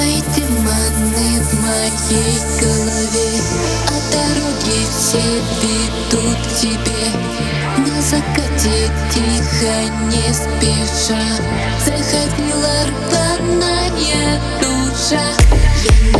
Туманы в моей голове А дороги все ведут к тебе. На закате тихо, не спеша. Заходила рваная душа. Я не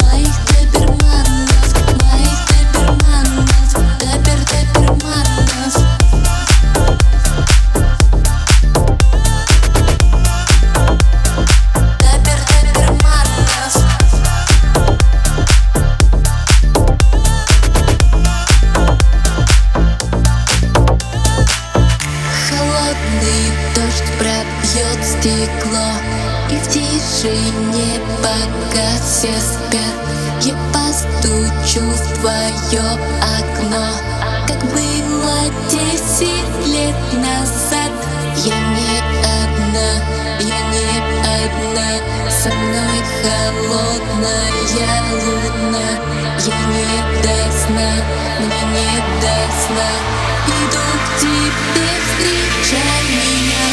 Холодный дождь пробьет стекло И в тишине, пока все спят. Я постучу в твое окно Как было десять лет назад. Я не одна, я не одна Со мной холодная луна. Я не до сна, мне не до сна Иду к тебе, встречай меня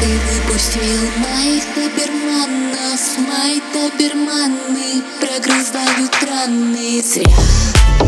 Ты выпустил моих доберманов. Мои доберманы прогрызают раны. Зря